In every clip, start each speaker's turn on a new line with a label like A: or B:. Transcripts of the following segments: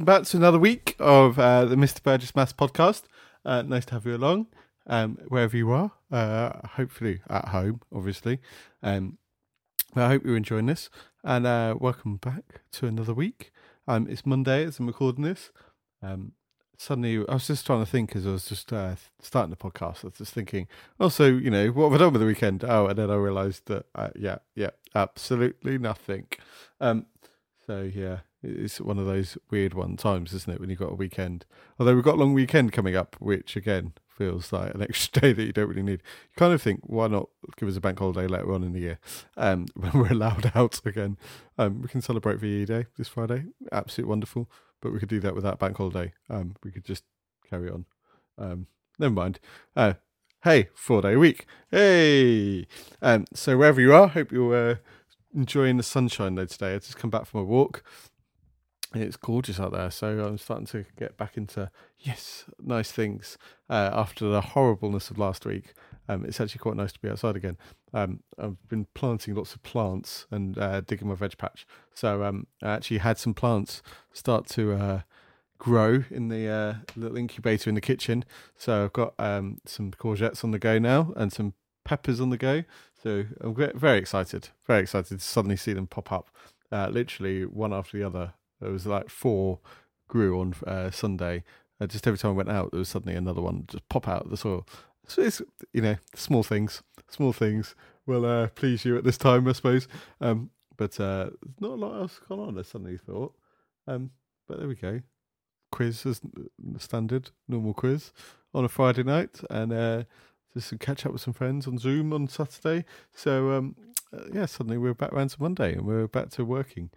A: welcome back to another week of uh, the Mr. Burgess Maths podcast. Uh, nice to have you along, um, wherever you are. Uh, hopefully at home, obviously. Um, but I hope you're enjoying this, and uh, welcome back to another week. Um, it's Monday as I'm recording this. Um, suddenly, I was just trying to think as I was just uh, starting the podcast. I was just thinking, also, you know, what have I done with the weekend? Oh, and then I realised that, uh, yeah, yeah, absolutely nothing. Um, so yeah, it's one of those weird one times, isn't it? When you've got a weekend. Although we've got a long weekend coming up, which again feels like an extra day that you don't really need. You kind of think, why not give us a bank holiday later on in the year um, when we're allowed out again? Um, we can celebrate VE Day this Friday. Absolutely wonderful. But we could do that without bank holiday. Um, we could just carry on. Um, never mind. Uh, hey, four day week. Hey. Um, so wherever you are, hope you're uh, enjoying the sunshine though today. I just come back from a walk. It's gorgeous out there, so I'm starting to get back into yes, nice things uh, after the horribleness of last week. Um, it's actually quite nice to be outside again. Um, I've been planting lots of plants and uh, digging my veg patch, so um, I actually had some plants start to uh, grow in the uh, little incubator in the kitchen. So I've got um, some courgettes on the go now and some peppers on the go. So I'm very excited, very excited to suddenly see them pop up, uh, literally one after the other. There was like four grew on uh, Sunday. Uh, just every time I went out, there was suddenly another one just pop out of the soil. So it's you know small things, small things will uh, please you at this time, I suppose. Um, but uh, not a lot else gone on. I suddenly thought. Um, but there we go. Quiz as standard, normal quiz on a Friday night, and uh, just catch up with some friends on Zoom on Saturday. So um, uh, yeah, suddenly we're back around to Monday and we're back to working.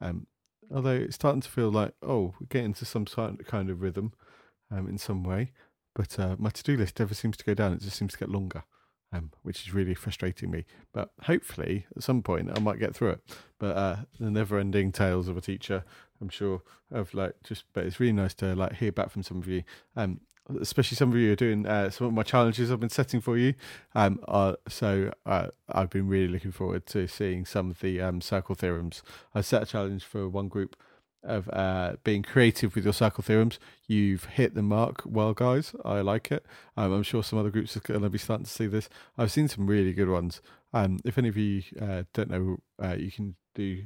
A: Um, although it's starting to feel like oh, we're getting to some kind of rhythm um, in some way. But uh, my to-do list never seems to go down; it just seems to get longer. Um, which is really frustrating me. But hopefully, at some point, I might get through it. But uh, the never-ending tales of a teacher, I'm sure, of like just. But it's really nice to like hear back from some of you. Um, especially some of you are doing uh, some of my challenges I've been setting for you. Um, uh, so uh, I've been really looking forward to seeing some of the um, circle theorems. I set a challenge for one group of uh, being creative with your circle theorems. You've hit the mark well, guys. I like it. Um, I'm sure some other groups are going to be starting to see this. I've seen some really good ones. Um, if any of you uh, don't know, uh, you can do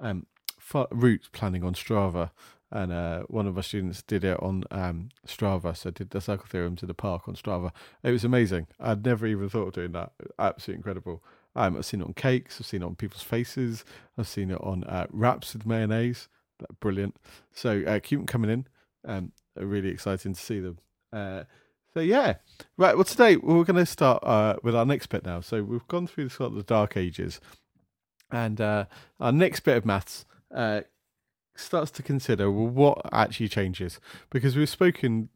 A: um, route planning on Strava and uh, one of our students did it on um, Strava. So did the circle theorems in the park on Strava. It was amazing. I'd never even thought of doing that. Absolutely incredible. Um, I've seen it on cakes. I've seen it on people's faces. I've seen it on uh, wraps with mayonnaise. Brilliant. So uh, keep them coming in. Um, really exciting to see them. Uh, so yeah, right. Well, today we're going to start uh, with our next bit now. So we've gone through the sort of the dark ages, and uh, our next bit of maths uh, starts to consider what actually changes because we've spoken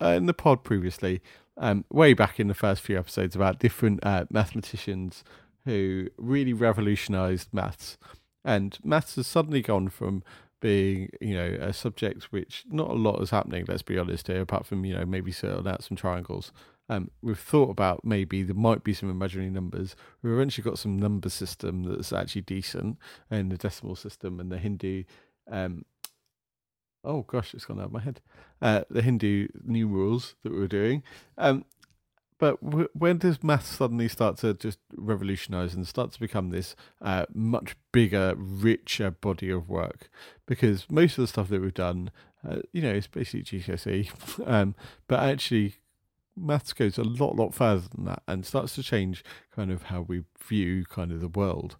A: in the pod previously, um, way back in the first few episodes about different uh, mathematicians who really revolutionised maths, and maths has suddenly gone from being you know a subject which not a lot is happening. Let's be honest here, apart from you know maybe sorting out some triangles. Um, we've thought about maybe there might be some imaginary numbers. We've eventually got some number system that's actually decent in the decimal system and the Hindu um, oh gosh, it's gone out of my head. Uh, the Hindu numerals that we were doing. Um, but w- when does maths suddenly start to just revolutionize and start to become this uh, much bigger, richer body of work? Because most of the stuff that we've done, uh, you know, it's basically GCSE, um, but actually, maths goes a lot, lot further than that and starts to change kind of how we view kind of the world.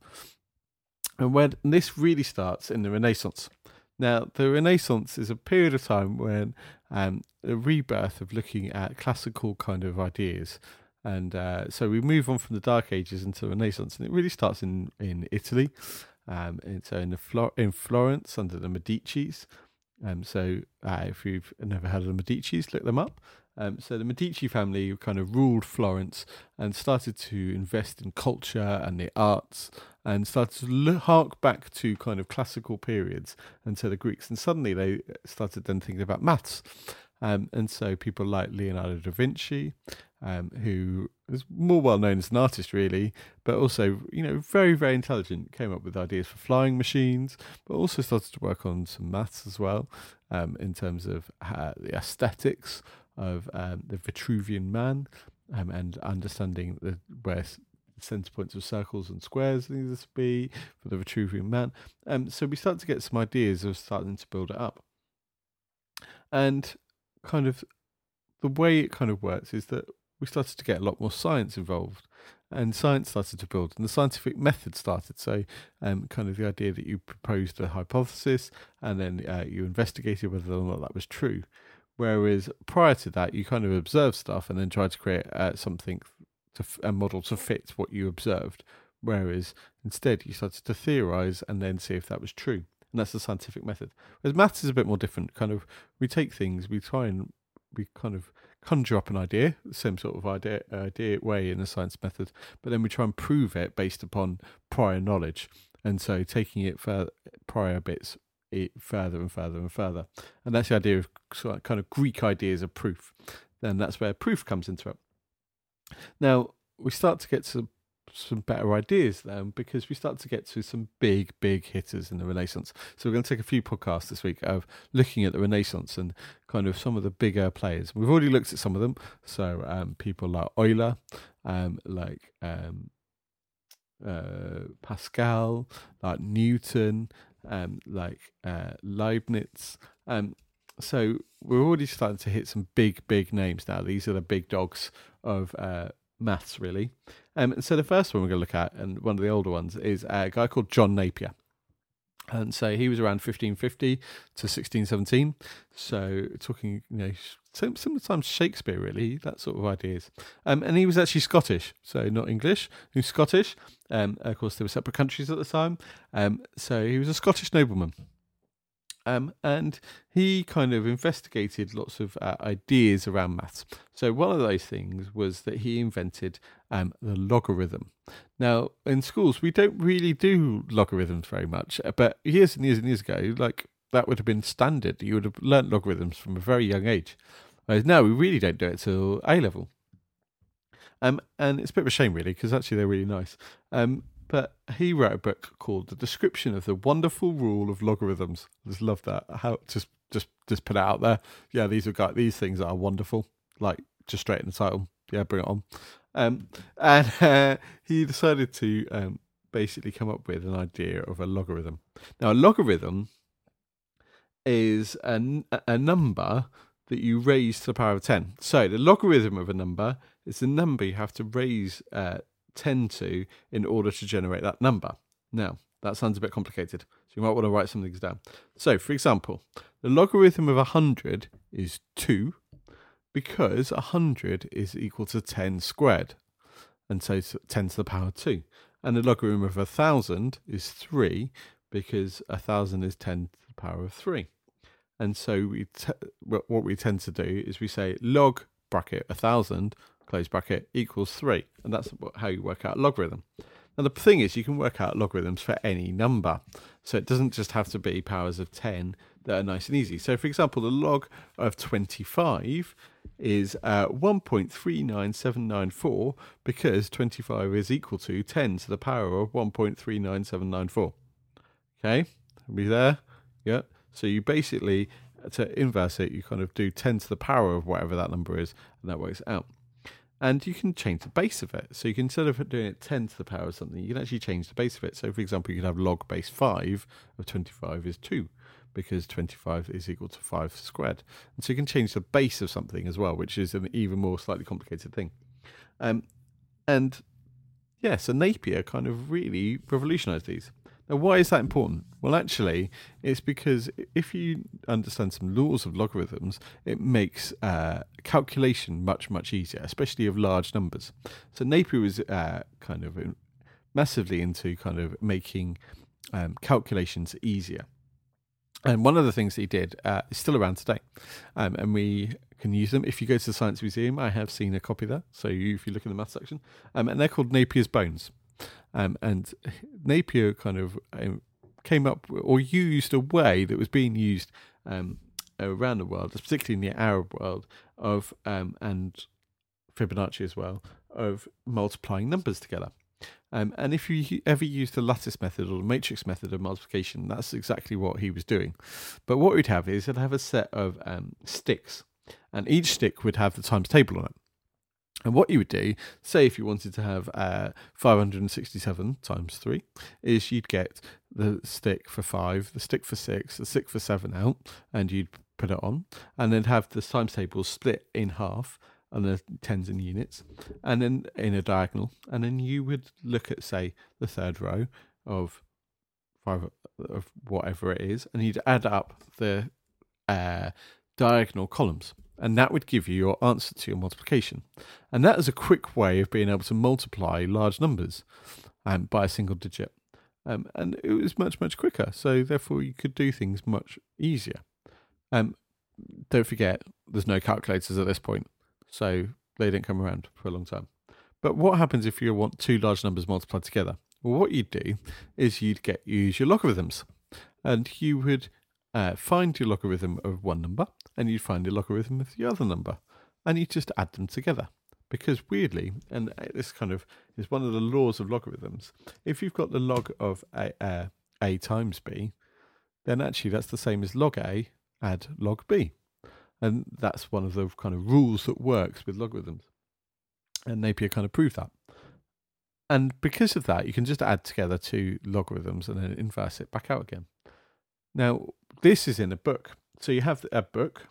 A: And when and this really starts in the Renaissance. Now, the Renaissance is a period of time when um, a rebirth of looking at classical kind of ideas. And uh, so we move on from the Dark Ages into the Renaissance, and it really starts in, in Italy. Um, and so in, the Flor- in Florence under the Medicis. Um, so uh, if you've never heard of the Medicis, look them up. Um, so the Medici family kind of ruled Florence and started to invest in culture and the arts and started to look, hark back to kind of classical periods and to the Greeks. And suddenly they started then thinking about maths. Um, and so people like Leonardo da Vinci, um, who is more well known as an artist, really, but also, you know, very, very intelligent, came up with ideas for flying machines, but also started to work on some maths as well um, in terms of uh, the aesthetics of um, the Vitruvian man um, and understanding the, where center points of circles and squares needs to be for the Vitruvian man. Um, so we start to get some ideas of starting to build it up. And kind of the way it kind of works is that we started to get a lot more science involved and science started to build and the scientific method started so um, kind of the idea that you proposed a hypothesis and then uh, you investigated whether or not that was true whereas prior to that you kind of observed stuff and then tried to create uh, something to f- a model to fit what you observed. Whereas instead you started to theorize and then see if that was true. And that's the scientific method. Whereas maths is a bit more different. Kind of we take things we try and we kind of conjure up an idea, same sort of idea, idea way in the science method, but then we try and prove it based upon prior knowledge. And so taking it for prior bits it further and further and further. And that's the idea of sort of kind of Greek ideas of proof. Then that's where proof comes into it. Now, we start to get to some better ideas then because we start to get to some big, big hitters in the Renaissance. So we're going to take a few podcasts this week of looking at the Renaissance and kind of some of the bigger players. We've already looked at some of them. So um, people like Euler, um, like um, uh, Pascal, like Newton, um, like uh, Leibniz. Um, so we're already starting to hit some big, big names now. These are the big dogs of uh, maths, really. Um, so the first one we're going to look at, and one of the older ones, is a guy called John Napier. And so he was around 1550 to 1617. So talking, you know, similar times Shakespeare, really, that sort of ideas. Um, and he was actually Scottish, so not English. He was Scottish. Um, of course, there were separate countries at the time. Um, so he was a Scottish nobleman. Um, and he kind of investigated lots of uh, ideas around maths. So one of those things was that he invented um, the logarithm. Now, in schools, we don't really do logarithms very much, uh, but years and years and years ago, like that would have been standard. You would have learnt logarithms from a very young age. Whereas now we really don't do it till A level. Um, and it's a bit of a shame, really, because actually they're really nice. Um, but he wrote a book called The Description of the Wonderful Rule of Logarithms. I just love that. How just just just put it out there. Yeah, these are these things are wonderful. Like just straight in the title. Yeah, bring it on. Um, and uh, he decided to um, basically come up with an idea of a logarithm. Now, a logarithm is a, a number that you raise to the power of 10. So, the logarithm of a number is the number you have to raise uh, 10 to in order to generate that number. Now, that sounds a bit complicated, so you might want to write some things down. So, for example, the logarithm of 100 is 2 because 100 is equal to 10 squared, and so 10 to the power 2. And the logarithm of 1000 is 3 because 1000 is 10 to the power of 3. And so we what we tend to do is we say log bracket 1000 close bracket equals 3. And that's how you work out a logarithm. Now, the thing is, you can work out logarithms for any number. So it doesn't just have to be powers of 10 that are nice and easy. So, for example, the log of 25 is uh, 1.39794 because 25 is equal to 10 to the power of 1.39794. Okay, are we there? Yeah. So you basically, to inverse it, you kind of do 10 to the power of whatever that number is, and that works out and you can change the base of it. So you can instead of doing it 10 to the power of something, you can actually change the base of it. So for example, you could have log base 5 of 25 is 2 because 25 is equal to 5 squared. And so you can change the base of something as well, which is an even more slightly complicated thing. Um, and yeah, so Napier kind of really revolutionized these. Now, why is that important? Well, actually, it's because if you understand some laws of logarithms, it makes uh, calculation much, much easier, especially of large numbers. So Napier was uh, kind of massively into kind of making um, calculations easier. And one of the things he did uh, is still around today, um, and we can use them. If you go to the Science Museum, I have seen a copy there. So you, if you look in the math section, um, and they're called Napier's bones. Um, and Napier kind of um, came up or used a way that was being used um, around the world, particularly in the Arab world, of um, and Fibonacci as well, of multiplying numbers together. Um, and if you ever use the lattice method or the matrix method of multiplication, that's exactly what he was doing. But what we'd have is he'd have a set of um, sticks, and each stick would have the times table on it. And what you would do, say if you wanted to have uh, 567 times 3, is you'd get the stick for 5, the stick for 6, the stick for 7 out, and you'd put it on, and then have the times table split in half, and the tens and units, and then in a diagonal, and then you would look at say the third row of five of whatever it is, and you'd add up the uh, diagonal columns, and that would give you your answer to your multiplication, and that is a quick way of being able to multiply large numbers um, by a single digit. Um, and it was much much quicker, so therefore you could do things much easier. Um, don't forget, there's no calculators at this point. So they didn't come around for a long time. But what happens if you want two large numbers multiplied together? Well, what you'd do is you'd get use your logarithms, and you would uh, find your logarithm of one number, and you'd find your logarithm of the other number, and you just add them together. Because weirdly, and this kind of is one of the laws of logarithms, if you've got the log of a, uh, a times b, then actually that's the same as log a add log b. And that's one of the kind of rules that works with logarithms. And Napier kind of proved that. And because of that, you can just add together two logarithms and then inverse it back out again. Now, this is in a book. So you have a book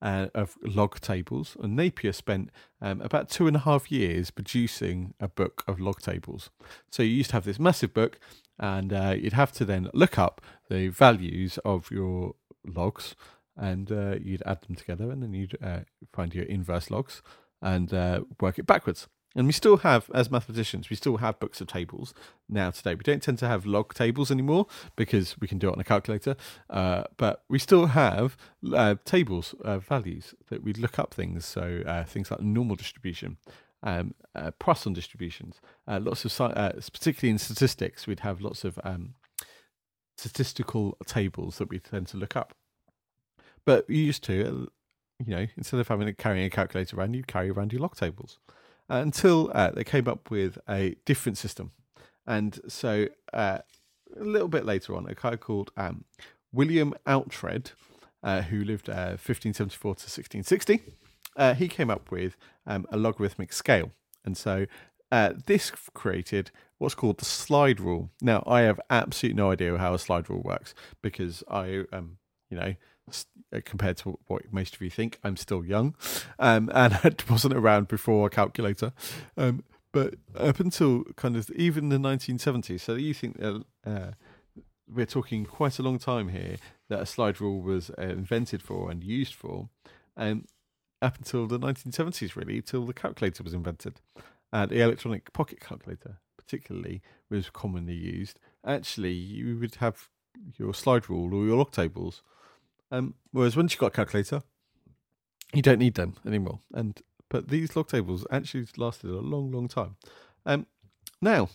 A: uh, of log tables, and Napier spent um, about two and a half years producing a book of log tables. So you used to have this massive book, and uh, you'd have to then look up the values of your logs and uh, you'd add them together, and then you'd uh, find your inverse logs and uh, work it backwards. And we still have, as mathematicians, we still have books of tables now today. We don't tend to have log tables anymore because we can do it on a calculator, uh, but we still have uh, tables, uh, values that we look up things. So things like normal distribution, um, Poisson distributions, lots of, particularly in statistics, we'd have lots of um, statistical tables that we tend to look up. But you used to, uh, you know, instead of having to carrying a calculator around, you carry around your log tables uh, until uh, they came up with a different system. And so uh, a little bit later on, a guy called um, William Oughtred, uh, who lived 1574 to 1660, he came up with um, a logarithmic scale. And so uh, this created what's called the slide rule. Now, I have absolutely no idea how a slide rule works because I, um, you know, uh, compared to what most of you think. I'm still young, um, and I wasn't around before a calculator. Um, but up until kind of even the 1970s, so you think uh, uh, we're talking quite a long time here that a slide rule was uh, invented for and used for, um, up until the 1970s, really, till the calculator was invented, and the electronic pocket calculator, particularly, was commonly used. Actually, you would have your slide rule or your log tables um, whereas once you've got a calculator, you don't need them anymore. And but these log tables actually lasted a long, long time. Um, now,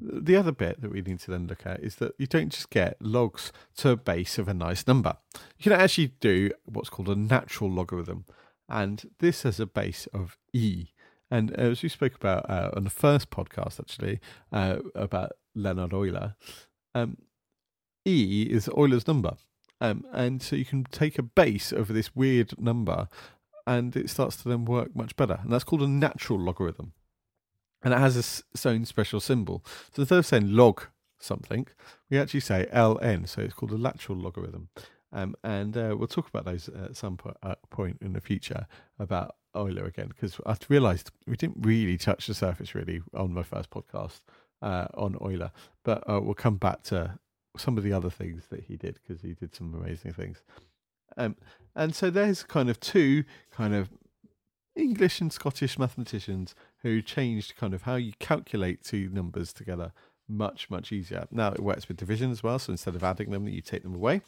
A: the other bit that we need to then look at is that you don't just get logs to a base of a nice number. You can actually do what's called a natural logarithm, and this has a base of e. And as we spoke about uh, on the first podcast, actually, uh, about Leonhard Euler, um, e is Euler's number. Um, and so you can take a base of this weird number and it starts to then work much better. And that's called a natural logarithm. And it has its own special symbol. So instead of saying log something, we actually say ln. So it's called a natural logarithm. Um, and uh, we'll talk about those at some po- uh, point in the future about Euler again, because I've realised we didn't really touch the surface really on my first podcast uh, on Euler. But uh, we'll come back to some of the other things that he did because he did some amazing things. Um, and so there's kind of two kind of English and Scottish mathematicians who changed kind of how you calculate two numbers together much much easier. Now it works with division as well, so instead of adding them, you take them away,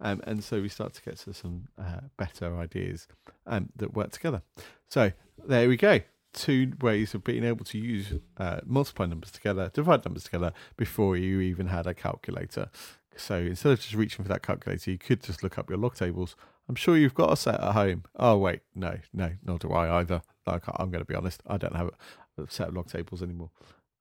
A: um, and so we start to get to some uh, better ideas um, that work together. So there we go two ways of being able to use uh, multiply numbers together, divide numbers together before you even had a calculator. So instead of just reaching for that calculator, you could just look up your log tables I'm sure you've got a set at home. Oh wait, no, no, nor do I either. I am going to be honest. I don't have a set of log tables anymore.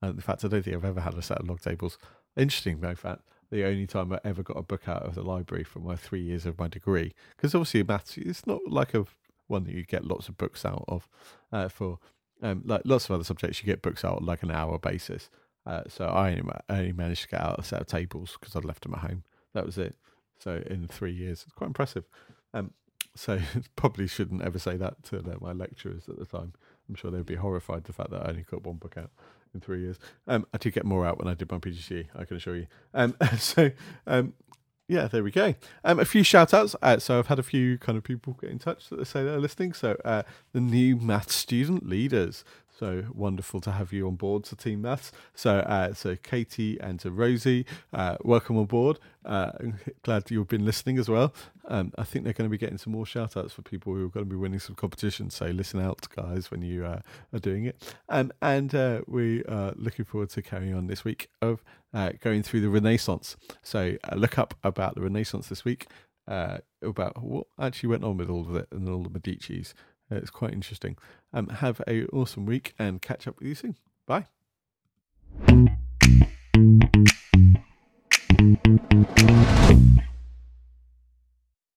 A: And in fact, I don't think I've ever had a set of log tables. Interesting, though, fact. The only time I ever got a book out of the library for my three years of my degree, because obviously maths, it's not like a one that you get lots of books out of. Uh, for um, like lots of other subjects, you get books out on like an hour basis. Uh, so I only, I only managed to get out a set of tables because I'd left them at home. That was it. So in three years, it's quite impressive. Um, so probably shouldn't ever say that to my lecturers at the time. I'm sure they'd be horrified the fact that I only got one book out in three years. Um, I did get more out when I did my PGCE, I can assure you. Um, so um, yeah, there we go. Um, a few shout outs. Uh, so I've had a few kind of people get in touch that they say they're listening. So uh, the new math student leaders. So wonderful to have you on board to Team Maths. So, uh, so Katie and to Rosie, uh, welcome on board. Uh, glad you've been listening as well. Um, I think they're going to be getting some more shout outs for people who are going to be winning some competitions. So listen out, guys, when you uh, are doing it. Um, and uh, we are looking forward to carrying on this week of uh, going through the Renaissance. So look up about the Renaissance this week. about what actually went on with all of it and all the Medici's. It's quite interesting. Um, have a awesome week and catch up with you soon. Bye. Thank you.